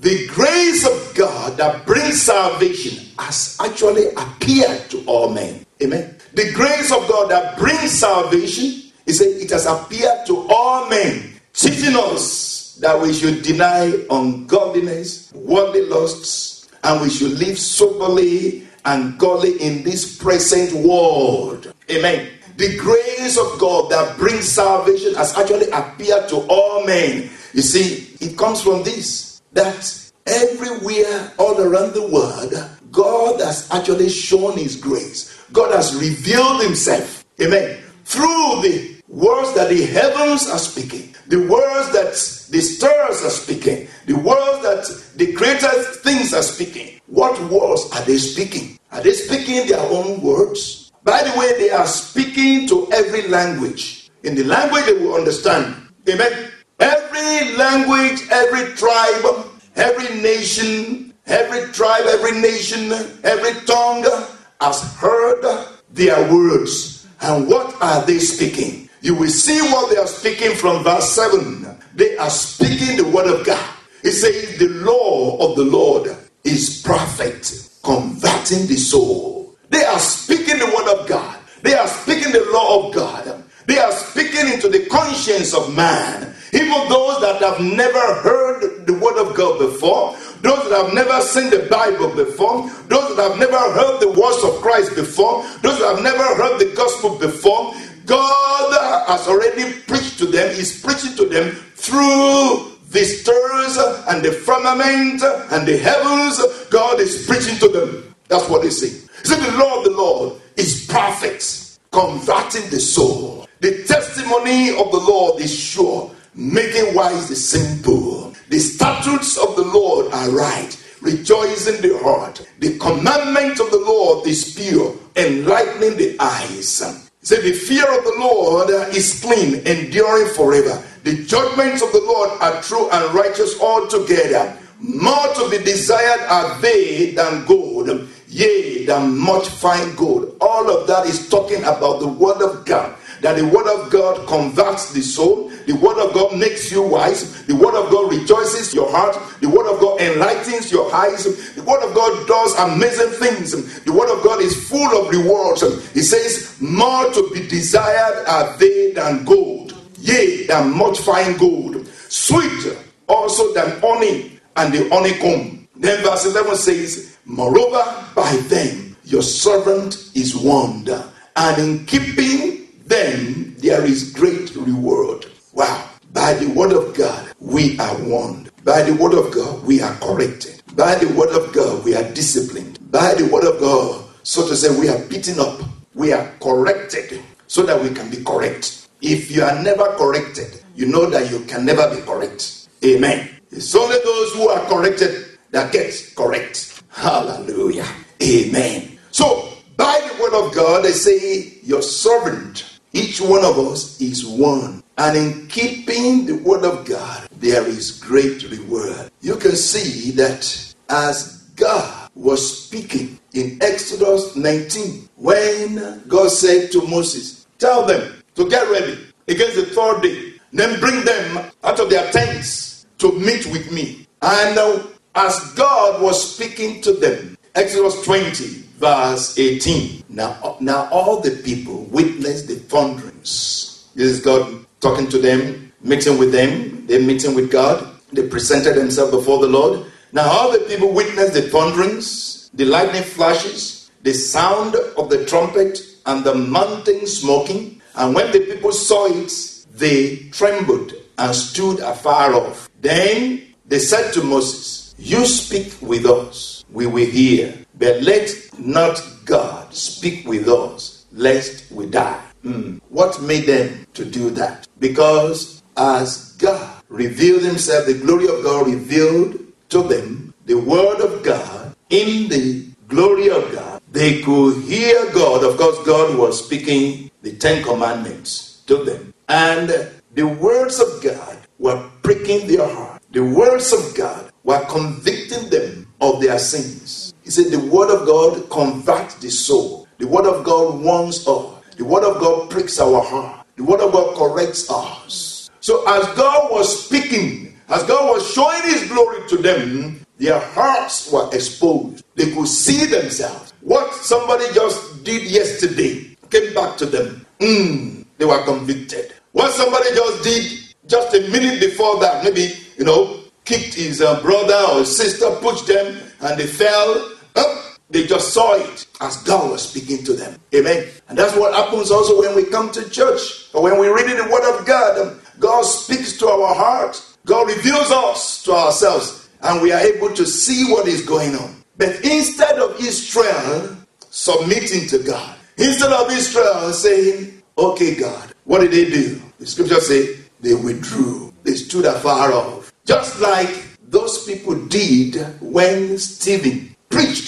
the grace of God that brings salvation has actually appeared to all men. Amen. The grace of God that brings salvation he said it has appeared to all men teaching us that we should deny ungodliness worldly lusts and we should live soberly and godly in this present world. Amen. The grace of God that brings salvation has actually appeared to all men. You see, it comes from this that everywhere, all around the world, God has actually shown His grace. God has revealed Himself. Amen. Through the words that the heavens are speaking, the words that the stars are speaking, the words that the created things are speaking. What words are they speaking? Are they speaking their own words? By the way, they are speaking to every language. In the language they will understand. Amen. Every language, every tribe, every nation, every tribe, every nation, every tongue has heard their words. And what are they speaking? You will see what they are speaking from verse 7. They are speaking the word of God. It says, The law of the Lord is perfect, converting the soul. They are speaking the word of God. They are speaking the law of God. They are speaking into the conscience of man. Have never heard the word of God before, those that have never seen the Bible before, those that have never heard the words of Christ before, those that have never heard the gospel before, God has already preached to them, He's preaching to them through the stars and the firmament and the heavens. God is preaching to them. That's what they say. Said, The of the Lord is perfect, converting the soul. The testimony of the Lord is sure, making wise the simple. The statutes of the Lord are right, rejoicing the heart. The commandment of the Lord is pure, enlightening the eyes. Say, The fear of the Lord is clean, enduring forever. The judgments of the Lord are true and righteous altogether. More to be desired are they than gold yea, than much fine gold. All of that is talking about the Word of God. That the Word of God converts the soul, the Word of God makes you wise, the Word of God rejoices your heart, the Word of God enlightens your eyes, the Word of God does amazing things, the Word of God is full of rewards. He says, More to be desired are they than gold, yea, than much fine gold, sweet also than honey and the honeycomb. Then verse 11 says, Moreover, by them your servant is warned, and in keeping them there is great reward. Wow. By the word of God, we are warned. By the word of God, we are corrected. By the word of God, we are disciplined. By the word of God, so to say, we are beaten up. We are corrected so that we can be correct. If you are never corrected, you know that you can never be correct. Amen. It's only those who are corrected that gets correct. Hallelujah. Amen. So, by the word of God, they say, Your servant, each one of us is one. And in keeping the word of God, there is great reward. You can see that as God was speaking in Exodus 19, when God said to Moses, Tell them to get ready against the third day, then bring them out of their tents to meet with me. And as God was speaking to them, Exodus 20, verse 18. Now, now all the people witnessed the thunderings. This is God talking to them, mixing with them. They're meeting with God. They presented themselves before the Lord. Now all the people witnessed the thunderings, the lightning flashes, the sound of the trumpet, and the mountain smoking. And when the people saw it, they trembled and stood afar off. Then they said to Moses, You speak with us, we will hear. But let not God speak with us, lest we die. Mm. What made them to do that? Because as God revealed Himself, the glory of God revealed to them the Word of God in the glory of God, they could hear God. Of course, God was speaking the Ten Commandments to them. And the words of God were pricking their heart. The words of God were convicting them of their sins. He said, The word of God converts the soul. The word of God warns us. The word of God pricks our heart. The word of God corrects us. So as God was speaking, as God was showing his glory to them, their hearts were exposed. They could see themselves. What somebody just did yesterday came back to them. Mm, they were convicted. What somebody just did just a minute before that, maybe, you know, kicked his uh, brother or sister, pushed them, and they fell. Up. They just saw it as God was speaking to them. Amen. And that's what happens also when we come to church or when we read the Word of God. Um, God speaks to our heart. God reveals us to ourselves, and we are able to see what is going on. But instead of Israel submitting to God, instead of Israel saying, Okay, God, what did they do? The scripture say they withdrew. They stood afar off. Just like those people did when Stephen preached, preached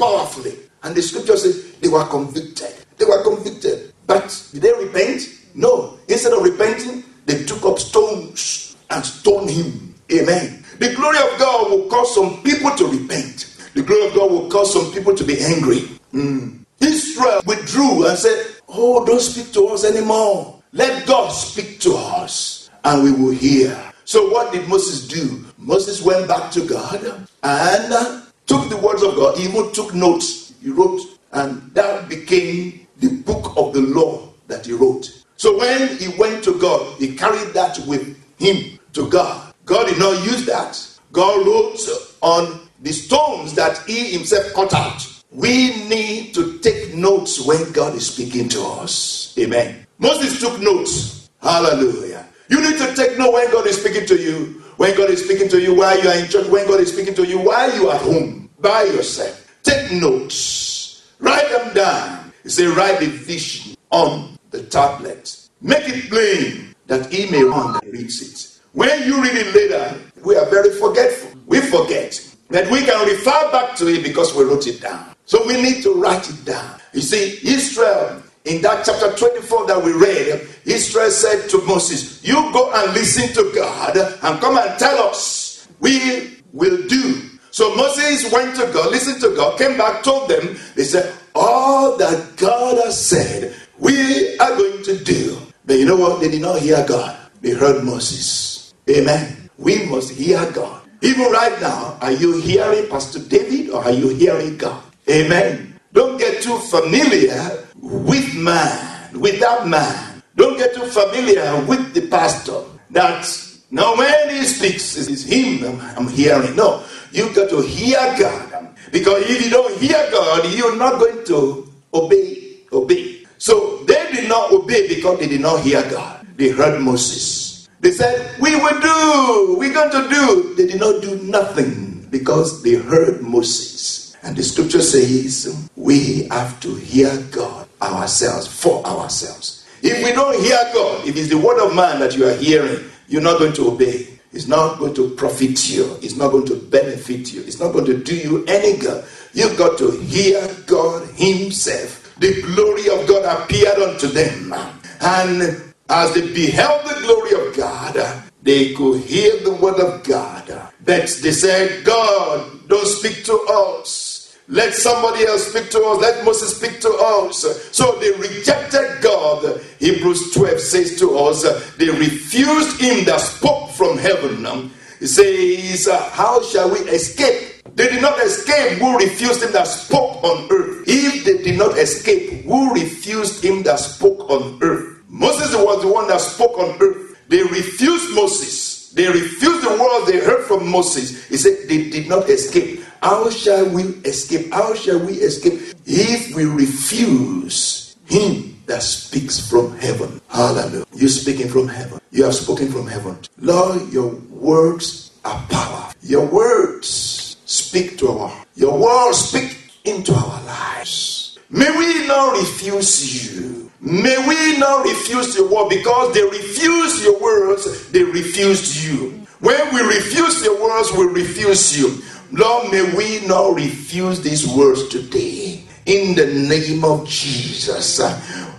powerfully. And the scripture says they were convicted. They were convicted. But did they repent? No. Instead of repenting, they took up stones and stoned him. Amen. The glory of God will cause some people to repent. The glory of God will cause some people to be angry. Mm. Israel withdrew and said, Oh, don't speak to us anymore. Let God speak to us and we will hear. So, what did Moses do? Moses went back to God and took the words of God. He even took notes. He wrote, and that became the book of the law that he wrote. So, when he went to God, he carried that with him to God. God did not use that. God wrote on the stones that he himself cut out. We need to take notes when God is speaking to us. Amen. Moses took notes. Hallelujah. You need to take note when God is speaking to you. When God is speaking to you while you are in church. When God is speaking to you while you are at home by yourself. Take notes. Write them down. Said, write the vision on the tablet. Make it plain that he may run and reads it. When you read it later, we are very forgetful. We forget that we can refer back to it because we wrote it down. So we need to write it down. You see, Israel in that chapter 24 that we read, Israel said to Moses, You go and listen to God and come and tell us. We will do. So Moses went to God, listened to God, came back, told them, they said, All that God has said, we are going to do. But you know what? They did not hear God, they heard Moses. Amen. We must hear God. Even right now, are you hearing Pastor David or are you hearing God? Amen. Don't get too familiar with man, with that man. Don't get too familiar with the pastor. That now when he speaks, it's him I'm hearing. No, you got to hear God. Because if you don't hear God, you're not going to obey. Obey. So they did not obey because they did not hear God. They heard Moses. They said, We will do, we're going to do. They did not do nothing because they heard Moses. And the scripture says, We have to hear God ourselves, for ourselves. If we don't hear God, if it's the word of man that you are hearing, you're not going to obey. It's not going to profit you. It's not going to benefit you. It's not going to do you any good. You've got to hear God Himself. The glory of God appeared unto them. And As they beheld the glory of God, they could hear the word of God. But they said, God, don't speak to us. Let somebody else speak to us. Let Moses speak to us. So they rejected God. Hebrews 12 says to us, they refused him that spoke from heaven. He says, How shall we escape? They did not escape who refused him that spoke on earth. If they did not escape, who refused him that spoke on earth? Moses was the one that spoke on earth. They refused Moses. They refused the word they heard from Moses. He said they did not escape. How shall we escape? How shall we escape if we refuse him that speaks from heaven? Hallelujah. You're speaking from heaven. You have spoken from heaven. Lord, your words are power. Your words speak to our your words speak into our lives. May we not refuse you. May we not refuse your word because they refuse your words, they refused you. When we refuse your words, we refuse you. Lord, may we not refuse these words today in the name of Jesus.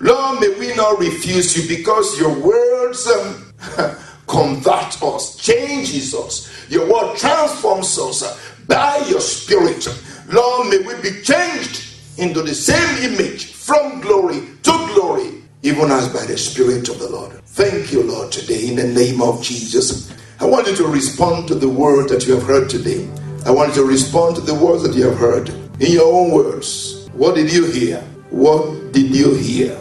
Lord, may we not refuse you because your words um, convert us, changes us. Your word transforms us by your spirit. Lord, may we be changed into the same image from glory to glory, even as by the Spirit of the Lord. Thank you, Lord, today in the name of Jesus. I want you to respond to the word that you have heard today. I want you to respond to the words that you have heard in your own words. What did you hear? What did you hear?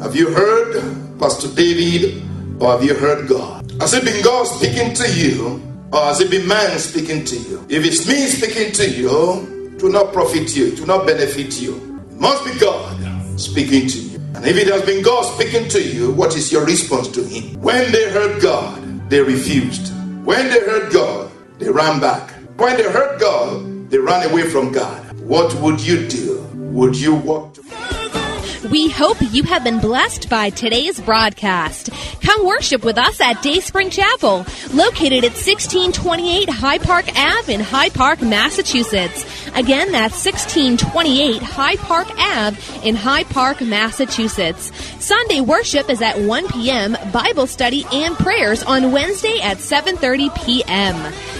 Have you heard Pastor David or have you heard God? Has it been God speaking to you or has it been man speaking to you? If it's me speaking to you, it will not profit you, it will not benefit you. It must be God speaking to you. And if it has been God speaking to you, what is your response to Him? When they heard God, they refused. When they heard God, they ran back. When they hurt God, they run away from God. What would you do? Would you walk to We hope you have been blessed by today's broadcast. Come worship with us at Dayspring Chapel, located at 1628 Hyde Park Ave in Hyde Park, Massachusetts. Again, that's 1628 Hyde Park Ave in Hyde Park, Massachusetts. Sunday worship is at 1 p.m., Bible study and prayers on Wednesday at 7:30 p.m.